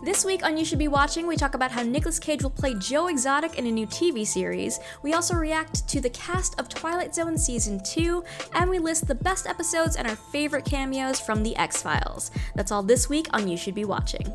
This week on You Should Be Watching, we talk about how Nicolas Cage will play Joe Exotic in a new TV series. We also react to the cast of Twilight Zone Season 2, and we list the best episodes and our favorite cameos from The X Files. That's all this week on You Should Be Watching.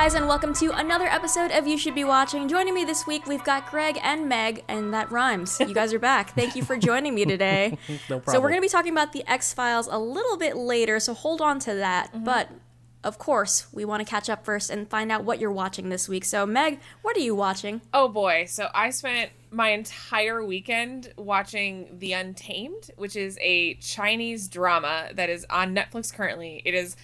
Guys, and welcome to another episode of You Should Be Watching. Joining me this week, we've got Greg and Meg, and that rhymes. You guys are back. Thank you for joining me today. no problem. So, we're going to be talking about the X Files a little bit later, so hold on to that. Mm-hmm. But of course, we want to catch up first and find out what you're watching this week. So, Meg, what are you watching? Oh boy. So I spent my entire weekend watching The Untamed, which is a Chinese drama that is on Netflix currently. It is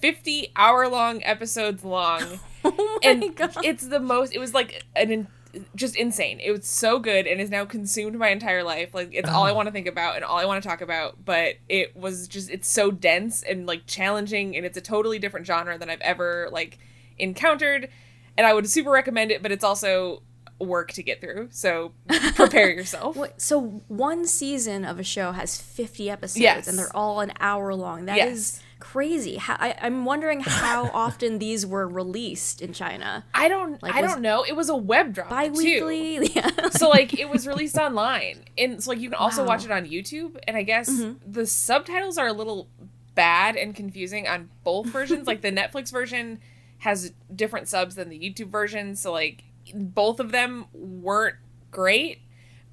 50 hour long episodes long. Oh my and god. it's the most, it was like an. In, just insane. It was so good and has now consumed my entire life. Like it's all I want to think about and all I want to talk about. But it was just it's so dense and like challenging and it's a totally different genre than I've ever like encountered. And I would super recommend it, but it's also work to get through. So prepare yourself. So one season of a show has 50 episodes Yes. and they're all an hour long. That is Yes. Crazy. How, I, I'm wondering how often these were released in China. I don't Like, I don't know. It was a web too. Bi-weekly? Yeah. so like it was released online and so like you can also Wow. watch it on youtube and i guess Mm-hmm. the subtitles are a little bad and confusing on both versions like the netflix version has different subs than the youtube version so like both of them weren't great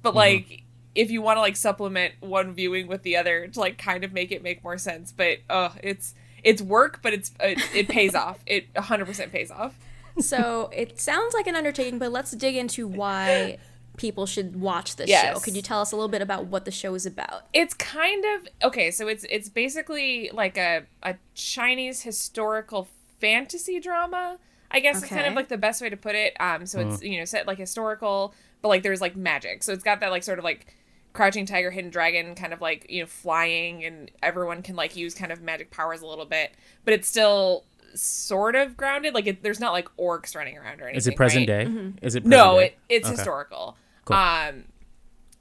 but like if you want to like supplement one viewing with the other to like kind of make it make more sense but uh it's it's work but it's it, it pays off it 100% pays off so it sounds like an undertaking, but let's dig into why people should watch this show. Yes. Could you tell us a little bit about what the show is about? it's kind of okay so it's it's basically like a a chinese historical fantasy drama i guess it's kind of like the best way to put it um so it's you know set like historical but like there's like magic so it's got that like sort of like crouching tiger hidden dragon kind of like you know flying and everyone can like use kind of magic powers a little bit but it's still sort of grounded like it, there's not like orcs running around or anything Is it present right? day? Is it present No, day? it, it's Okay. historical. Cool. Um,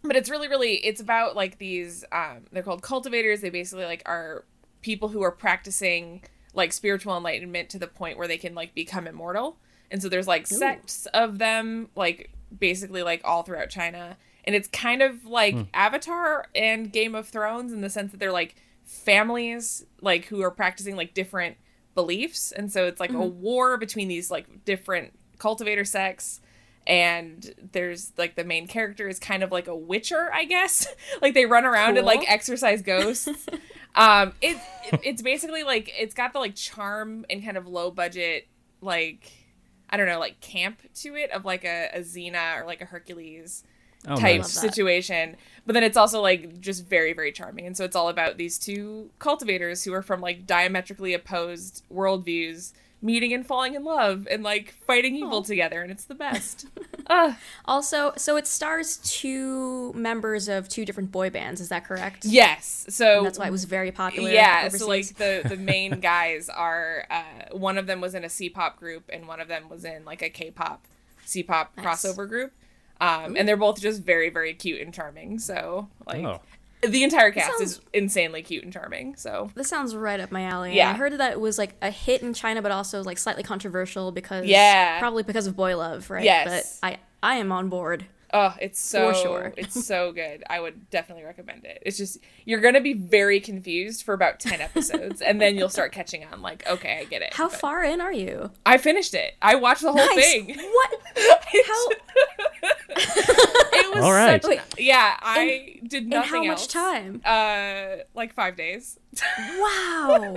but it's really, really, it's about like these. Um, they're called cultivators. They basically like are people who are practicing like spiritual enlightenment to the point where they can like become immortal. And so there's like sects of them, like basically like all throughout China. And it's kind of like Avatar and Game of Thrones in the sense that they're like families, like who are practicing like different beliefs. And so it's like a war between these like different cultivator sects. And there's like the main character is kind of like a witcher i guess. Like they run around and like exorcise ghosts. Um it, it it's basically like it's got the like charm and kind of low budget like i don't know like camp to it of like a, a xena or like a hercules Oh, type nice. Situation but then it's also like just very very charming and so it's all about these two cultivators who are from like diametrically opposed worldviews meeting and falling in love and like fighting evil Aw. together and it's the best uh, Also, so it stars two members of two different boy bands. Is that correct? yes so And that's why it was very popular. yeah overseas. so like the the main guys are uh one of them was in a c-pop group and one of them was in like a k-pop c-pop Nice. crossover group um and they're both just very very cute and charming so like Oh. the entire cast sounds- is insanely cute and charming so This sounds right up my alley. Yeah. I heard that it was like a hit in China, but also like slightly controversial because Yeah. probably because of boy love, right? Yes. But I I am on board. Oh, it's so for sure. it's so good. I would definitely recommend it. It's just you're gonna be very confused for about ten episodes, and then you'll start catching on. Like, okay, I get it. How But far in are you? I finished it. I watched the whole Nice. thing. What? How? it was All right. such. Wait, yeah, I did in nothing how much else. time? Uh, like five days. Wow.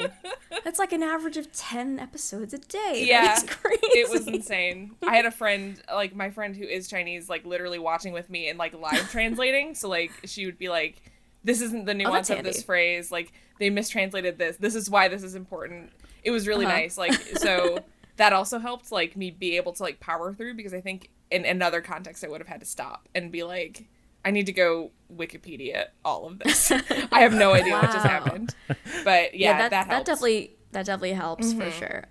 That's like an average of 10 episodes a day. Yeah, That is crazy. it was insane. I had a friend, like my friend who is Chinese, like literally watching with me and like live translating. So like she would be like, "This isn't the nuance of this phrase. Like they mistranslated this. This is why this is important." It was really Uh-huh. nice. Like so that also helped like me be able to like power through because I think in another context I would have had to stop and be like. I need to go Wikipedia all of this. I have no idea what just happened, but yeah, that, that, that, helps. definitely that definitely helps for mm-hmm. sure.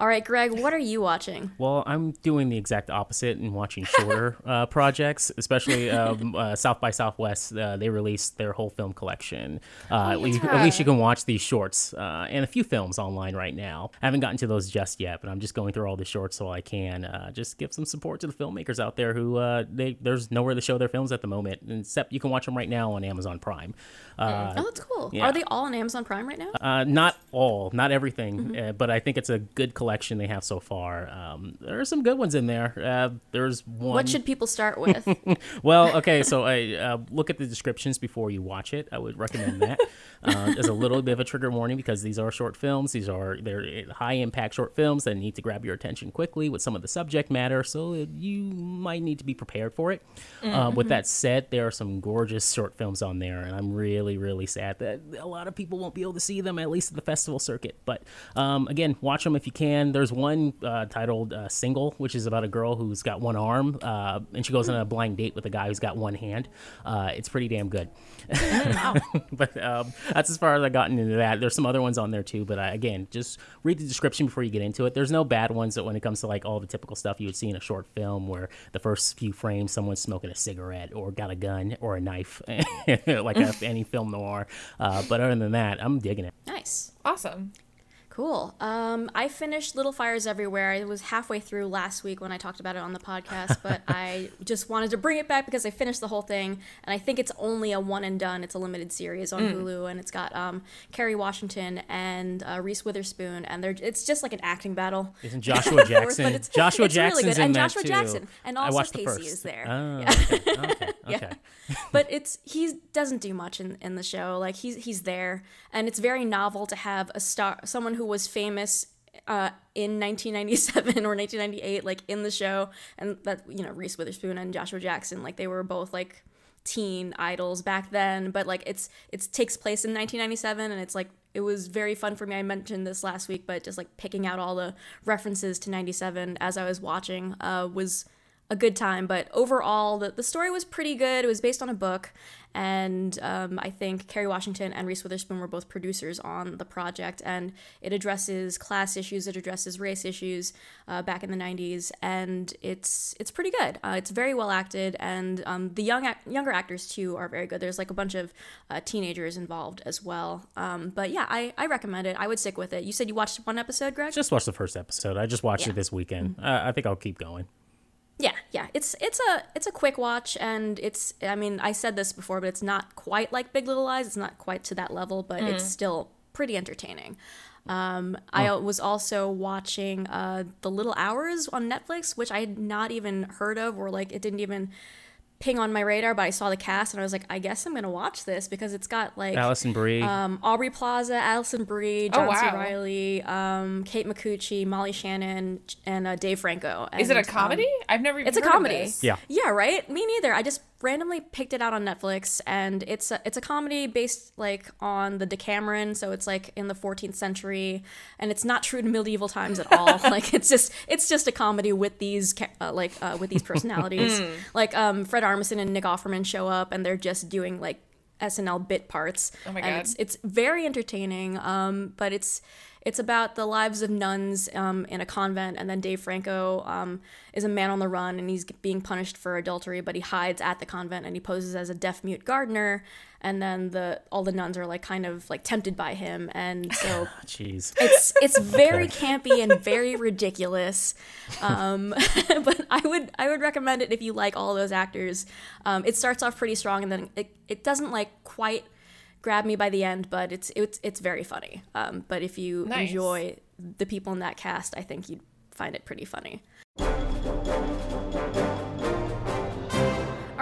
All right, Greg, what are you watching? Well, I'm doing the exact opposite and watching shorter uh, projects, especially um, uh, South by Southwest. Uh, they released their whole film collection. Uh, at, least, at least you can watch these shorts uh, and a few films online right now. I haven't gotten to those just yet, but I'm just going through all the shorts so I can uh, just give some support to the filmmakers out there who they there's nowhere to show their films at the moment, except you can watch them right now on Amazon Prime. oh, that's cool. Yeah. Are they all on Amazon Prime right now? not all, not everything, mm-hmm. but I think it's a good collection they have so far. Um, there are some good ones in there. Uh, there's one. What should people start with? well, okay, so I uh, look at the descriptions before you watch it. I would recommend that. uh, there's a little bit of a trigger warning because these are short films. These are they're high impact short films that need to grab your attention quickly with some of the subject matter. So you might need to be prepared for it. Mm-hmm. with that said, there are some gorgeous short films on there, and I'm really really sad that a lot of people won't be able to see them at least at the festival circuit. But um, again, watch them if you can. There's one uh, titled uh, "Single," which is about a girl who's got one arm, uh, and she goes on a blind date with a guy who's got one hand. Uh, it's pretty damn good. but um, that's as far as I've gotten into that. There's some other ones on there too, but again, just read the description before you get into it. There's no bad ones that when it comes to like all the typical stuff you would see in a short film, where the first few frames someone's smoking a cigarette or got a gun or a knife, like a, any film noir. Uh, but other than that, I'm digging it. Nice, awesome. Cool. Um, I finished Little Fires Everywhere. I was halfway through last week when I talked about it on the podcast, but I just wanted to bring it back because I finished the whole thing, and I think it's only a one and done. It's a limited series on mm. Hulu, and it's got um, Kerry Washington and uh, Reese Witherspoon, and they're it's just like an acting battle. Isn't Joshua Jackson? it's, Joshua it's really good, and Joshua. Jackson, and also Pacey is there. Oh, yeah. okay. okay. okay. yeah. but it's he doesn't do much in, in the show. Like he's he's there, and it's very novel to have a star, someone who was famous famous uh, in 1997 or 1998, like in the show, and that you know Reese Witherspoon and Joshua Jackson, like they were both like teen idols back then. But like it's it takes place in 1997, and it's like it was very fun for me. I mentioned this last week, but just like picking out all the references to 97 as I was watching uh, was a good time. But overall, the, the story was pretty good. It was based on a book, and um, I think Kerry Washington and Reese Witherspoon were both producers on the project, and it addresses class issues, it addresses race issues uh, back in the '90s, and it's it's pretty good. Uh, it's very well acted, and um, the young ac- younger actors too are very good. There's like a bunch of uh, teenagers involved as well. Um, but yeah, I, I recommend it. I would stick with it. You said you watched one episode, Greg? Just watched the first episode. I just watched yeah. it this weekend. Mm-hmm. I think I'll keep going. Yeah. It's it's a it's a quick watch and it's I mean, I said this before, but it's not quite like Big Little Lies. It's not quite to that level, but mm. it's still pretty entertaining. Um, oh. I was also watching uh, The Little Hours on Netflix, which I had not even heard of, or like it didn't even ping on my radar, but I saw the cast and I was like, I guess I'm gonna watch this because it's got like Alison Brie, um, Aubrey Plaza, Alison Brie, John oh, wow. C. Reilly, um, Kate Micucci, Molly Shannon, and uh, Dave Franco. And, Is it a comedy? Um, I've never. it's a comedy. Yeah. Yeah. Right. Me neither. I just randomly picked it out on Netflix, and it's a, it's a comedy based like on the Decameron, so it's like in the 14th century, and it's not true to medieval times at all. like it's just it's just a comedy with these uh, like uh, with these personalities. mm. Like um, Fred Armisen and Nick Offerman show up, and they're just doing like SNL bit parts. Oh my god! And it's it's very entertaining. Um, but it's it's about the lives of nuns um, in a convent, and then Dave Franco um, is a man on the run, and he's being punished for adultery, but he hides at the convent, and he poses as a deaf mute gardener, and then the all the nuns are like kind of like tempted by him, and so jeez, it's it's very campy and very ridiculous, um, but I would I would recommend it if you like all those actors. Um, it starts off pretty strong, and then it, it doesn't like quite grab me by the end, but it's it's it's very funny. Um, but if you nice. enjoy the people in that cast, I think you'd find it pretty funny.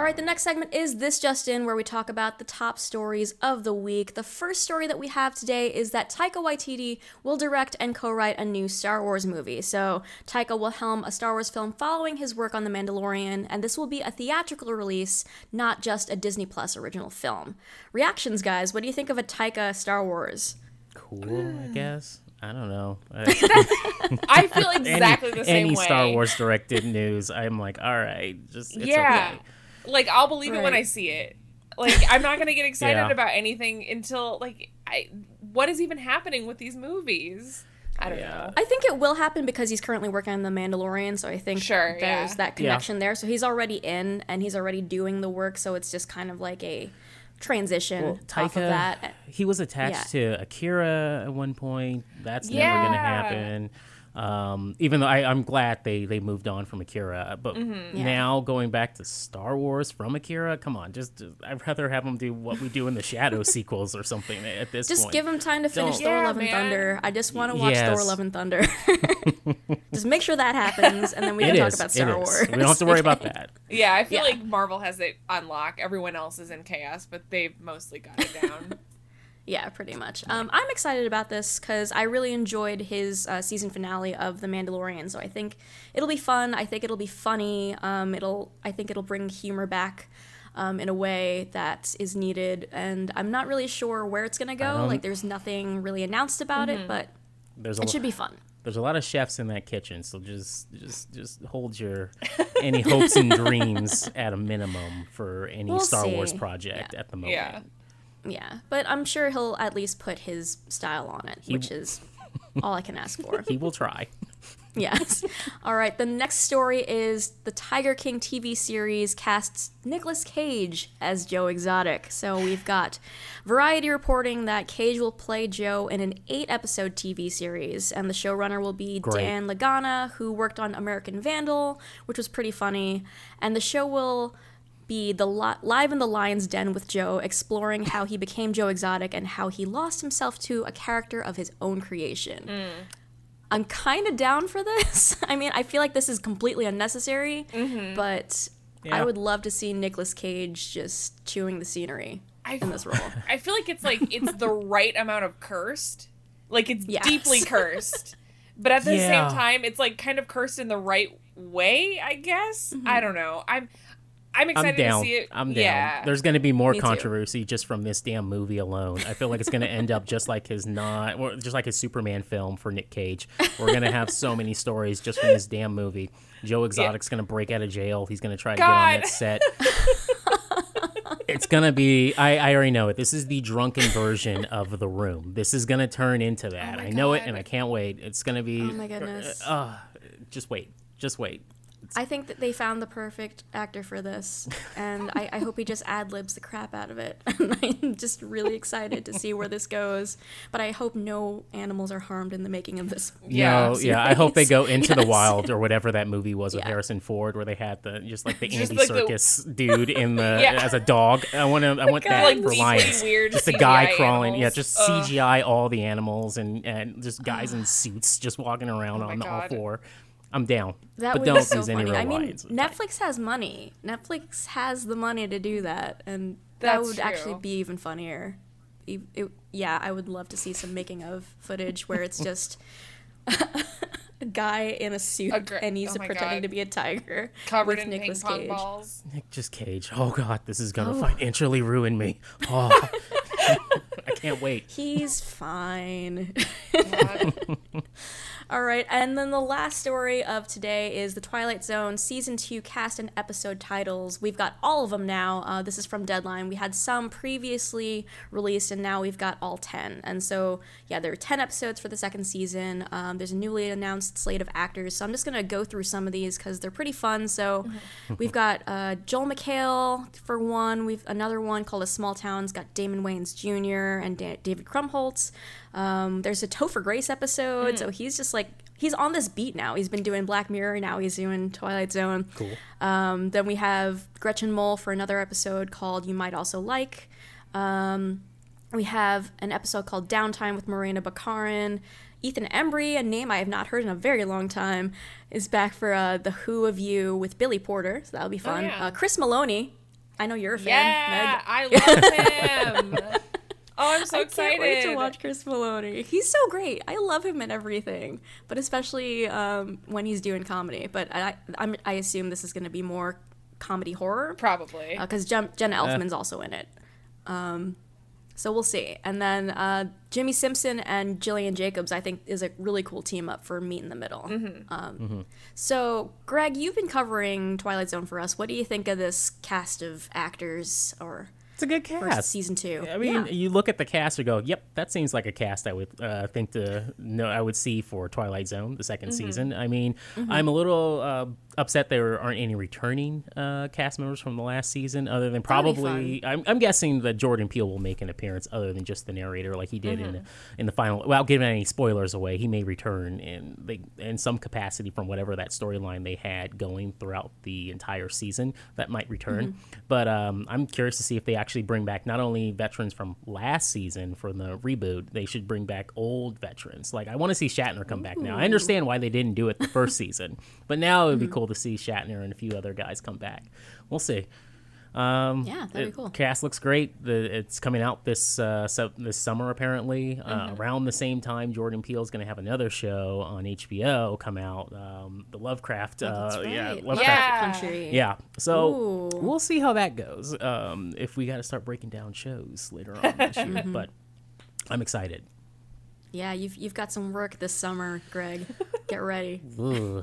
All right, the next segment is This Just In, where we talk about the top stories of the week. The first story that we have today is that Taika Waititi will direct and co write a new Star Wars movie. So, Taika will helm a Star Wars film following his work on The Mandalorian, and this will be a theatrical release, not just a Disney Plus original film. Reactions, guys, what do you think of a Taika Star Wars? Cool, I hmm. guess. I don't know. I feel exactly any, the same any way. Any Star Wars directed news, I'm like, all right, just yeah. Okay. Like I'll believe right. it when I see it. Like I'm not gonna get excited yeah. about anything until like I what is even happening with these movies? I don't Yeah. know. I think it will happen because he's currently working on The Mandalorian, so I think Sure, there's yeah. that connection there. So he's already in and he's already doing the work, so it's just kind of like a transition Well, off of that. he was attached to Akira at one point. That's never going to happen. Um, even though I, I'm glad they, they moved on from Akira, but Mm-hmm. Yeah. now going back to Star Wars from Akira, come on, just, just- I'd rather have them do what we do in the Shadow sequels or something at this point. Just point. give them time to finish Don't- Thor: Yeah, Love and man. Thunder. I just want to watch Yes. Thor: Love and Thunder. just make sure that happens, and then we It can talk about Star. Wars. We don't have to worry about that. Yeah, I feel Yeah. like Marvel has it on lock. Everyone else is in chaos, but they've mostly got it down. Yeah, pretty much. Um, I'm excited about this because I really enjoyed his uh, season finale of The Mandalorian. So I think it'll be fun. I think it'll be funny. Um, it'll. I think it'll bring humor back. Um, in a way that is needed, and I'm not really sure where it's gonna go. Like, there's nothing really announced about it, but There's it lo- should be fun. there's a lot of chefs in that kitchen, so just just just hold your any hopes and dreams at a minimum for any We'll Star Wars project Yeah. at the moment. yeah. Yeah, but I'm sure he'll at least put his style on it, which is all I can ask for. He will try. Yes. All right. The next story is the Tiger King TV series casts Nicolas Cage as Joe Exotic. So we've got Variety reporting that Cage will play Joe in an eight episode TV series, and the showrunner will be Great. Dan Lagana, who worked on American Vandal, which was pretty funny. And the show will be the li- live in the lion's den with Joe, exploring how he became Joe Exotic and how he lost himself to a character of his own creation. I'm kind of down for this. I mean, I feel like this is completely unnecessary, but I would love to see Nicolas Cage just chewing the scenery I, in this role. I feel like it's like it's the right amount of cursed. Like it's Yes. deeply cursed. But at the Yeah. same time, it's like kind of cursed in the right way, I guess. Mm-hmm. I don't know. I'm I'm excited I'm down. to see it. I'm down. Yeah. There's going to be more Me too. controversy just from this damn movie alone. I feel like it's going to end up just like his not, or just like his Superman film for Nick Cage. We're going to have so many stories just from this damn movie. Joe Exotic's going to break out of jail. He's going to try to get on that set. it's going to be. I, I already know it. This is the drunken version of The Room. This is going to turn into that. my I know it, and I can't wait. It's going to be. Oh my goodness. Uh, just wait. Just wait. I think that they found the perfect actor for this, and I, I hope he just ad libs the crap out of it. And I'm just really excited to see where this goes. But I hope no animals are harmed in the making of this. Yeah. No, yeah. I hope they go into the wild or whatever that movie was with Yeah. Harrison Ford, where they had the just like the Just Andy like the- Circus dude in the Yeah. as a dog. I want to. I want that Like for lions. weird just a guy CGI crawling. Yeah, animals. just Ugh. CGI all the animals and and just guys in suits just walking around Oh my on all four. I'm down. That but would don't be so use any funny. real I mean, lions. Netflix has money. Netflix has the money to do that, and that That's would actually be even funnier. E- it- yeah, I would love to see some making of footage where it's just a guy in a suit A gr- and he's oh pretending God. to be a tiger covered with in Nicolas ping pong Cage. balls. Nick just Cage. Oh God, this is gonna Oh. financially ruin me. Oh, I can't wait. He's fine. All right, and then the last story of today is the Twilight Zone season two cast and episode titles. We've got all of them now. Uh, this is from Deadline. We had some previously released, and now we've got all ten. And so, yeah, there are ten episodes for the second season. Um, there's a newly announced slate of actors, so I'm just gonna go through some of these because they're pretty fun. So, we've got uh, Joel McHale for one. We've another one called A Small Town. It's got Damon Wayans Jr. and da- David Krumholtz. Um, there's a Topher Grace episode, so he's just like he's on this beat now. He's been doing Black Mirror, now he's doing Twilight Zone. Cool. Um, then we have Gretchen Mol for another episode called You Might Also Like. Um, we have an episode called Downtime with Morena Baccarin. Ethan Embry, a name I have not heard in a very long time, is back for uh, The Who of You with Billy Porter, so that'll be fun. yeah. uh, Chris Meloni, I know you're a fan. yeah, Meg. I love him. oh, I'm so I excited. can't wait to watch Chris Meloni. He's so great. I love him in everything, but especially um, when he's doing comedy. But I, I'm, I assume this is going to be more comedy horror Probably. because Jen, Jenna Elfman's also in it. Um, so we'll see. And then uh, Jimmy Simpson and Gillian Jacobs, I think, is a really cool team up for Meet in the Middle. Um, So, Greg, you've been covering Twilight Zone for us. What do you think of this cast of actors or It's a good cast. season two. I mean, Yeah. you look at the cast and go, "Yep, that seems like a cast I would uh, think to no, I would see for Twilight Zone the 2nd season." I mean, I'm a little uh, upset there aren't any returning uh, cast members from the last season, other than probably. I'm, I'm guessing that Jordan Peele will make an appearance, other than just the narrator, like he did in the, in the final. Without giving any spoilers away, he may return in they, in some capacity from whatever that storyline they had going throughout the entire season. That might return, but um, I'm curious to see if they actually bring back not only veterans from last season for the reboot, they should bring back old veterans. Like I want to see Shatner come back now. I understand why they didn't do it the first season, but now it would be cool to see Shatner and a few other guys come back. We'll see. Um, Yeah, that'd be cool. Cast looks great. The, it's coming out this uh, so, this summer apparently. Uh, around the same time, Jordan Peele is going to have another show on HBO come out. Um, the Lovecraft. Oh, That's uh, right. Yeah, Lovecraft Lovecraft. Yeah. Country. Yeah, so Ooh. we'll see how that goes. Um, if we got to start breaking down shows later on this year, Mm-hmm. but I'm excited. Yeah, you've you've got some work this summer, Greg. Get ready.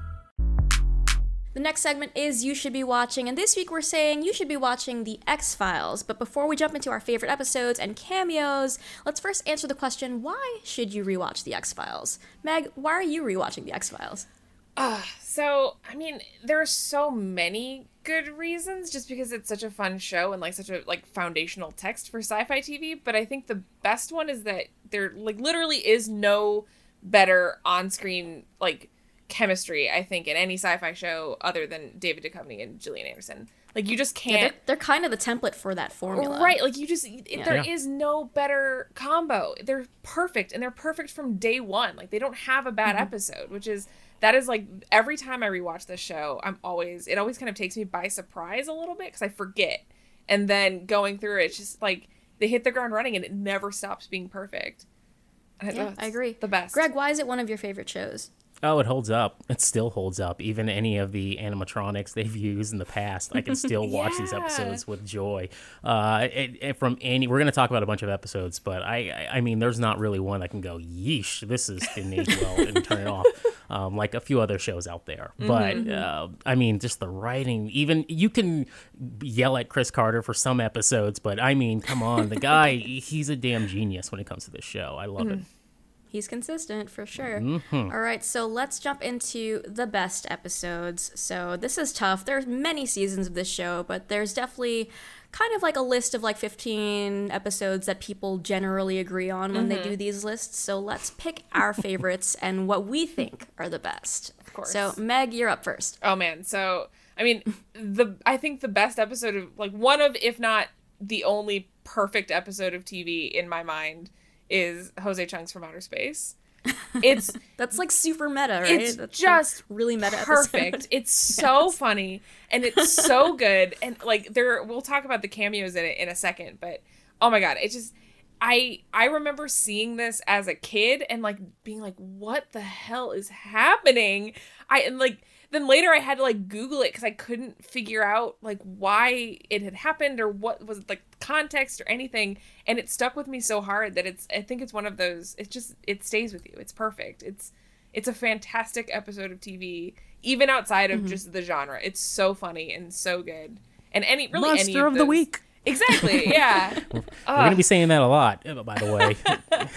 The next segment is You Should Be Watching, and this week we're saying you should be watching The X Files. But before we jump into our favorite episodes and cameos, let's first answer the question why should you rewatch The X Files? Meg, why are you rewatching The X Files? Ah, so, I mean, there are so many good reasons just because it's such a fun show and like such a like foundational text for sci-fi TV, but I think the best one is that there like literally is no better on-screen like chemistry, I think, in any sci-fi show other than David Duchovny and Gillian Anderson. Like you just can't they're, they're kind of the template for that formula. Right, like you just it, there Yeah. is no better combo. They're perfect and they're perfect from day 1. Like they don't have a bad mm-hmm. episode, which is that is like every time I rewatch this show, I'm always it always kind of takes me by surprise a little bit cuz I forget. And then going through it, it's just like they hit the ground running and it never stops being perfect. And Yeah, oh, it's I agree. The best. Greg, why is it one of your favorite shows? Oh, it holds up. It still holds up. Even any of the animatronics they've used in the past, I can still watch these episodes with joy. Uh, it, it- from any, we're going to talk about a bunch of episodes, but I, I, I mean, there's not really one I can go, yeesh, this is didn't age well, and turn it off. Um, like a few other shows out there, but uh, I mean, just the writing. Even you can yell at Chris Carter for some episodes, but I mean, come on, the guy, he's a damn genius when it comes to this show. I love it. He's consistent for sure. Mm-hmm. All right, so let's jump into the best episodes. So this is tough. There's many seasons of this show, but there's definitely kind of like a list of like 15 episodes that people generally agree on when Mm-hmm. they do these lists. So let's pick our favorites and what we think are the best. Of course. So Meg, you're up first. Oh man, so I mean, the I think the best episode of like one of if not the only perfect episode of TV in my mind is Jose Chung's From Outer Space. It's That's like super meta, right? it's That's just really meta episode. perfect. It's so funny and it's so good and like there we'll talk about the cameos in it in a second, but oh my god, it just I I remember seeing this as a kid and like being like what the hell is happening? I and like then later I had to like Google it cuz I couldn't figure out like why it had happened or what was like context or anything and it stuck with me so hard that it's I think it's one of those it just it stays with you. It's perfect. It's it's a fantastic episode of TV, even outside Mm-hmm. of just the genre. It's so funny and so good. And any really any Monster of the week. Exactly. Yeah. We're going to be saying that a lot, by the way.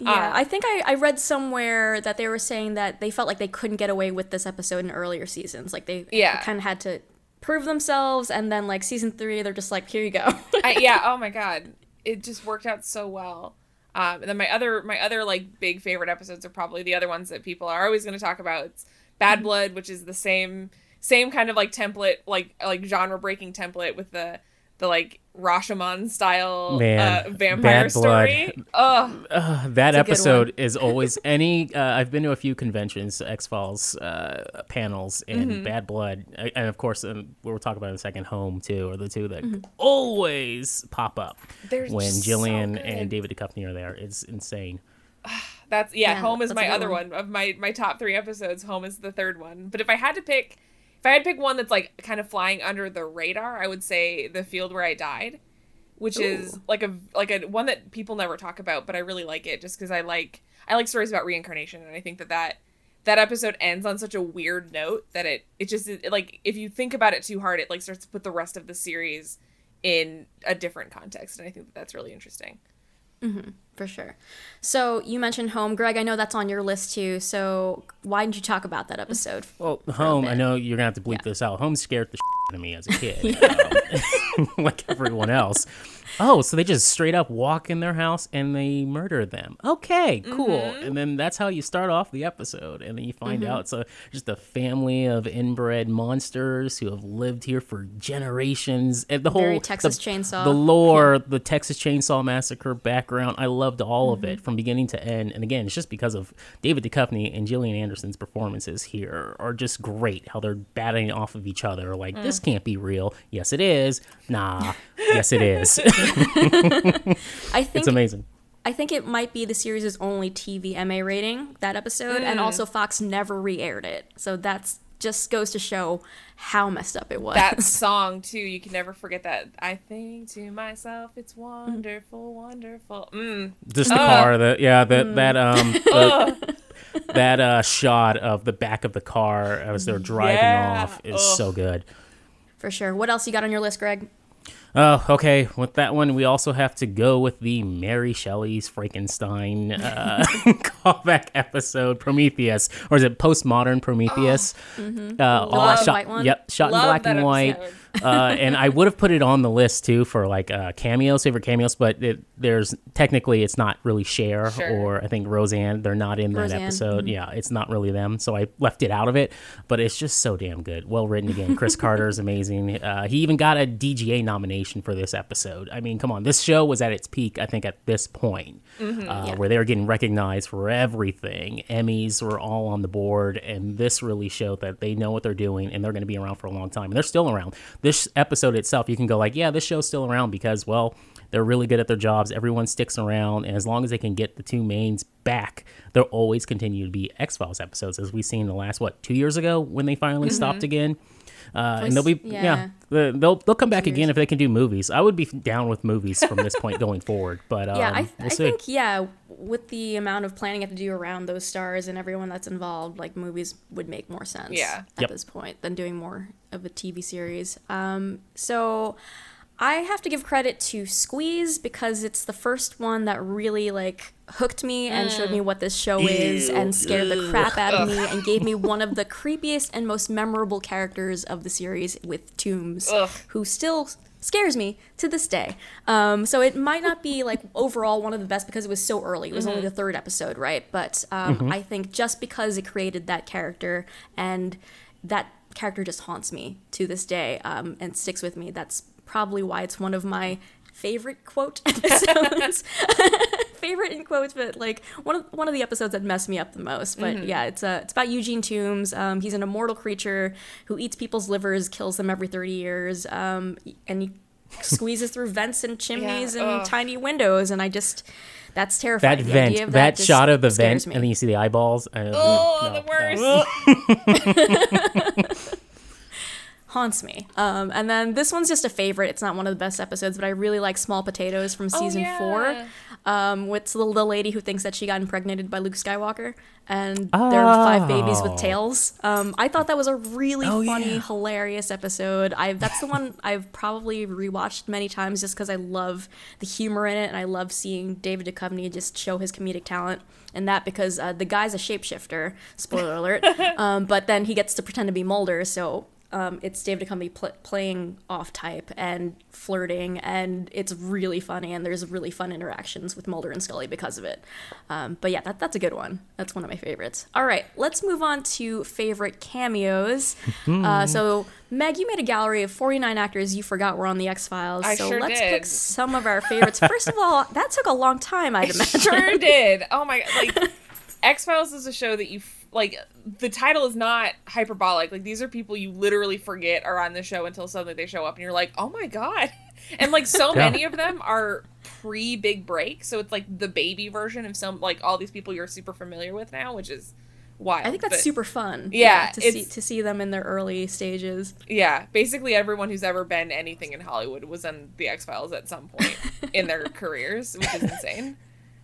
Yeah, I think I, I read somewhere that they were saying that they felt like they couldn't get away with this episode in earlier seasons. Like they Yeah. kind of had to prove themselves, and then like season three, they're just like, here you go. I, yeah. Oh my god, it just worked out so well. Um, and then my other my other like big favorite episodes are probably the other ones that people are always going to talk about. It's Bad Blood, which is the same same kind of like template, like like genre breaking template with the the like Rashomon style Man, uh, vampire Bad Blood. story. Oh, that episode is always any. Uh, I've been to a few conventions, X Files uh, panels, and Mm-hmm. Bad Blood, uh, and of course, um, we'll talk about in a second. Home too, are the two Mm-hmm. that always pop up They're when just so Gillian and David Duchovny are there. It's insane. that's yeah. Yeah, Home is my other one. one. of my my top three episodes. Home is the third one. But if I had to pick, if I had to pick one that's like kind of flying under the radar, I would say the field where I died, which is like a like a one that people never talk about, but I really like it just because I like I like stories about reincarnation, and I think that that that episode ends on such a weird note that it it just it, like if you think about it too hard, it like starts to put the rest of the series in a different context, and I think that that's really interesting. Mm-hmm. For sure. So you mentioned home, Greg. I know that's on your list too. So why didn't you talk about that episode? Well, Home, I know you're gonna have to bleep Yeah. this out. Home scared the shit out of me as a kid, um, like everyone else. Oh, so they just straight up walk in their house and they murder them. Okay, cool. And then that's how you start off the episode, and then you find out it's a, just a family of inbred monsters who have lived here for generations. And the whole Texas the, Chainsaw. the lore, the Texas Chainsaw Massacre background. I loved all of it mm-hmm. from beginning to end. And again, it's just because of David Duchovny and Gillian Anderson's performances here are just great. How they're batting off of each other. Like this mm. can't be real. Yes, it is. Nah. yes, it is. I think it's amazing. I think it might be the series' only TV MA rating that episode, and mm. also Fox never re-aired it. So that's just goes to show how messed up it was. that song too you can never forget that i think to myself it's wonderful wonderful mm. Just the car, the yeah, that that um the, that uh shot of the back of the car as they're driving Yeah. off is Ugh. so good. for sure. What else you got on your list, Greg? Oh, okay. With that one, we also have to go with the Mary Shelley's Frankenstein uh, callback episode, Prometheus, or is it postmodern Prometheus? Uh, all shot? Yep, shot in black and white. episode. Uh, and I would have put it on the list too for like uh, cameos, favorite cameos, but it, there's technically it's not really Cher Sure. or I think Roseanne. They're not in that Roseanne, episode. Yeah, it's not really them, so I left it out of it. But it's just so damn good, well written again. Chris Carter is amazing. Uh, he even got a DGA nomination for this episode. I mean, come on, this show was at its peak. I think at this point, uh, where they were getting recognized for everything. Emmys were all on the board, and this really showed that they know what they're doing, and they're going to be around for a long time. And they're still around. This episode itself, you can go like, yeah, this show's still around because, well, they're really good at their jobs. Everyone sticks around, and as long as they can get the two mains back, they'll always continue to be X Files episodes, as we've seen the last what two years ago when they finally mm-hmm. stopped again. Uh, and they'll be yeah, yeah. the- they'll they'll come back again if they can do movies. I would be down with movies from this point going forward, but um, yeah, I, we'll I see. think yeah, with the amount of planning you have to do around those stars and everyone that's involved, like movies would make more sense. Yeah. at Yep. this point than doing more of a TV series. Um, so I have to give credit to Squeeze because it's the first one that really like hooked me and showed me what this show is and scared the crap out of me and gave me one of the creepiest and most memorable characters of the series with Toombs, Ugh. who still scares me to this day. Um, so it might not be like overall one of the best because it was so early. It was only the third episode, right? But um, I think just because it created that character and that character just haunts me to this day um, and sticks with me. That's probably why it's one of my favorite quote episodes. favorite in quotes, but like one of one of the episodes that messed me up the most. But yeah, it's uh, it's about Eugene Toombs. Um, he's an immortal creature who eats people's livers, kills them every thirty years, um, and he squeezes through vents and chimneys Yeah, and ugh. tiny windows. And I just that's terrifying. that The vent, idea of that, just shot of the vent, me. and then you see the eyeballs. Uh, oh no, the no. worst haunts me. Um, and then this one's just a favorite. It's not one of the best episodes, but I really like Small Potatoes from season four. yeah. Um, with the, the lady who thinks that she got impregnated by Luke Skywalker, and there are five babies with Oh. tails. Um, I thought that was a really Oh, funny, yeah. hilarious episode. I that's the one I've probably rewatched many times just because I love the humor in it, and I love seeing David Duchovny just show his comedic talent. And that because uh, the guy's a shapeshifter. Spoiler alert. um, but then he gets to pretend to be Mulder, so um, it's David Duchovny pl- playing off type and flirting, and it's really funny, and there's really fun interactions with Mulder and Scully because of it. Um, but yeah, that, that's a good one. That's one of my favorites. All right, let's move on to favorite cameos. uh, so, Meg, you made a gallery of 49 actors you forgot were on The X Files. I So sure let's did. pick some of our favorites. First of all, that took a long time, I'd imagine. sure did. Oh my god! Like X Files is a show that you f- like. The title is not hyperbolic. Like these are people you literally forget are on the show until suddenly they show up, and you're like, oh my god! And like so Yeah. many of them are pre Big Break, so it's like the baby version of some like all these people you're super familiar with now, which is wild. I think that's But- super fun. Yeah, to see to see them in their early stages. Yeah, basically everyone who's ever been anything in Hollywood was on the X Files at some point in their careers, which is insane.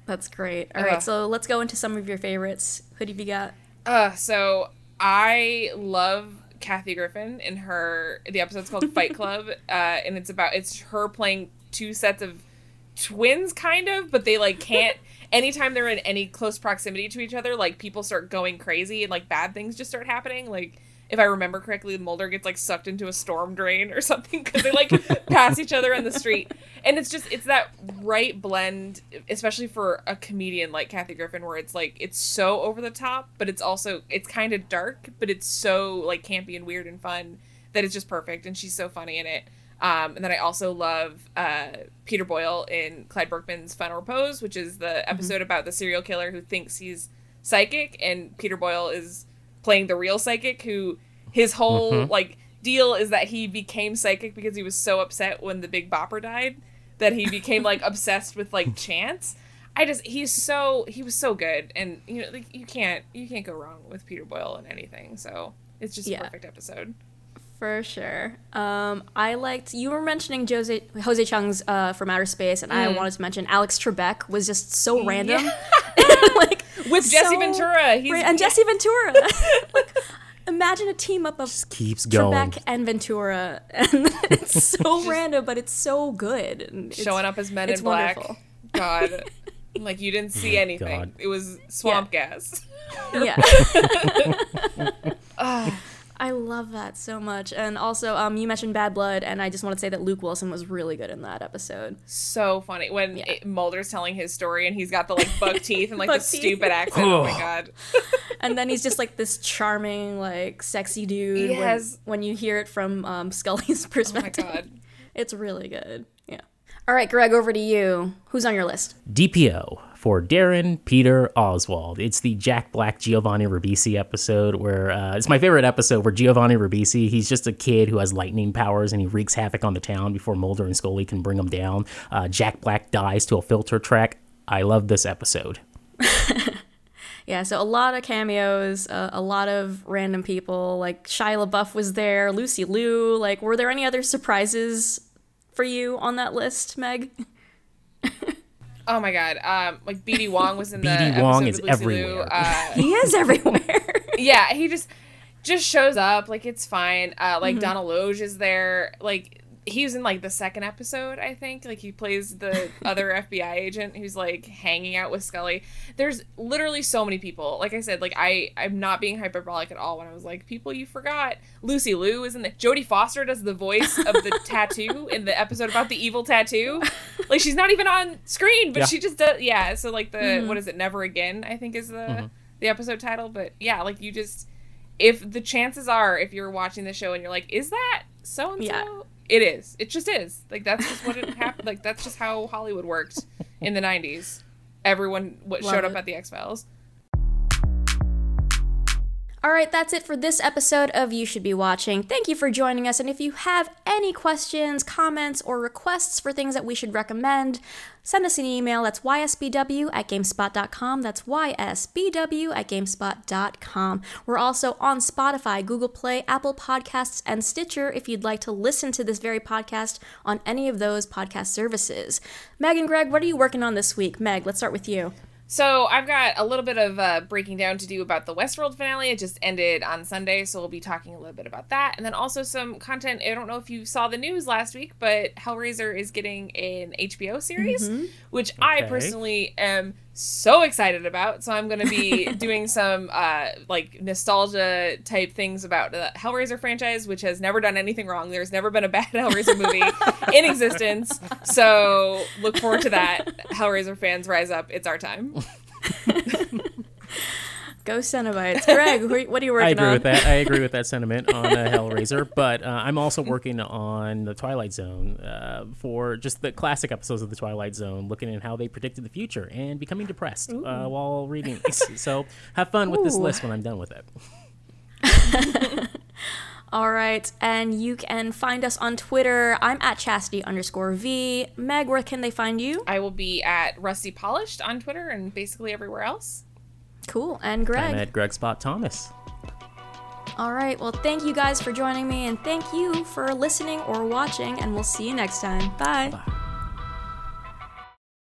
That's great. All right, Ugh. so let's go into some of your favorites. Who have you got? Uh, so I love Kathy Griffin in her the episode's called Fight Club, uh, and it's about it's her playing two sets of twins, kind of, but they like can't. Anytime they're in any close proximity to each other, like people start going crazy and like bad things just start happening. Like if I remember correctly, Mulder gets like sucked into a storm drain or something because they like pass each other on the street, and it's just it's that right blend, especially for a comedian like Kathy Griffin, where it's like it's so over the top, but it's also it's kind of dark, but it's so like campy and weird and fun that it's just perfect, and she's so funny in it. Um, and then I also love uh, Peter Boyle in Clyde Bruckman's Final Repose, which is the episode about the serial killer who thinks he's psychic, and Peter Boyle is playing the real psychic who his whole like deal is that he became psychic because he was so upset when the Big Bopper died that he became like obsessed with like chance. I just he's so he was so good, and you know like you can't you can't go wrong with Peter Boyle in anything. So it's just Yeah. a perfect episode. For sure. Um, I liked you were mentioning Jose Jose Chung's uh, from Outer Space, and I wanted to mention Alex Trebek was just so random, like With Jesse so Ventura, he's ra- and Jesse Ventura. like, imagine a team up of Keeps going. Trebek and Ventura, and it's so random, but it's so good. And it's- showing up as Men it's in Black. wonderful. God, like you didn't see oh anything. God. It was swamp gas. Yeah. Ah. I love that so much. And also, um, you mentioned Bad Blood, and I just want to say that Luke Wilson was really good in that episode. So funny when Yeah. it, Mulder's telling his story and he's got the like buck teeth and like the teeth. stupid accent. Oh my god. And then he's just like this charming, like sexy dude. when- Yes. When, you hear it from um, Scully's Oh my perspective, god. it's really good. All right, Greg, over to you. Who's on your list? DPO for Darren Peter Oswald. It's the Jack Black Giovanni Ribisi episode where uh, it's my favorite episode where Giovanni Ribisi, he's just a kid who has lightning powers and he wreaks havoc on the town before Mulder and Scully can bring him down. Uh, Jack Black dies to a filter track. I love this episode. Yeah, so a lot of cameos, uh, a lot of random people. Like Shia LaBeouf was there, Lucy Liu. Like, were there any other surprises for you on that list, Meg? Oh my god. Um, like BD Wong was in the BD episode Wong with is everywhere. Uh, He is everywhere. yeah, he just just shows up like it's fine. Uh, Mm-hmm. like Donal Logue is there. Like he was in like the second episode, I think. Like he plays the other FBI agent who's like hanging out with Scully. There's literally so many people. Like I said, like I I'm not being hyperbolic at all when I was like people you forgot. Lucy Liu is in the Jodie Foster does the voice of the tattoo in the episode about the evil tattoo. Like she's not even on screen, but Yeah. she just does. Yeah. So like the mm-hmm. what is it? Never again. I think is the mm-hmm. the episode title. But yeah, like you just if the chances are if you're watching the show and you're like is that so and so it is. It just is. Like that's just what it happened like that's just how hollywood worked in the 90s everyone what Love showed up at the x-files All right, that's it for this episode of You Should Be Watching. Thank you for joining us. And if you have any questions, comments, or requests for things that we should recommend, send us an email. That's ysbw at gamespot.com. That's ysbw at gamespot.com. We're also on Spotify, Google Play, Apple Podcasts, and Stitcher if you'd like to listen to this very podcast on any of those podcast services. Meg and Greg, what are you working on this week? Meg, let's start with you. So i've got a little bit of uh, breaking down to do about the westworld finale. It just ended on sunday so we'll be talking a little bit about that. And then also some content. I don't know if you saw the news last week but hellraiser is getting an hbo series which i personally am so excited about. So I'm going to be doing some uh, like nostalgia type things about the Hellraiser franchise, which has never done anything wrong. There's never been a bad Hellraiser movie in existence. So look forward to that. Hellraiser fans, rise up! It's our time. Go Cenobites. Greg, what are you working on? I agree on? with that. I agree with that sentiment on uh, Hellraiser, but uh, I'm also working on the Twilight Zone uh, for just the classic episodes of the Twilight Zone, looking at how they predicted the future and becoming depressed uh, while reading these. so have fun with this list when I'm done with it. All right, and you can find us on Twitter. I'm at chastity underscore v. Meg, where can they find you? I will be at Rusty Polished on Twitter and basically everywhere else. Cool. And Greg. I'm at Greg Spot Thomas. All right. Well, thank you guys for joining me, and thank you for listening or watching, and we'll see you next time. Bye. Bye.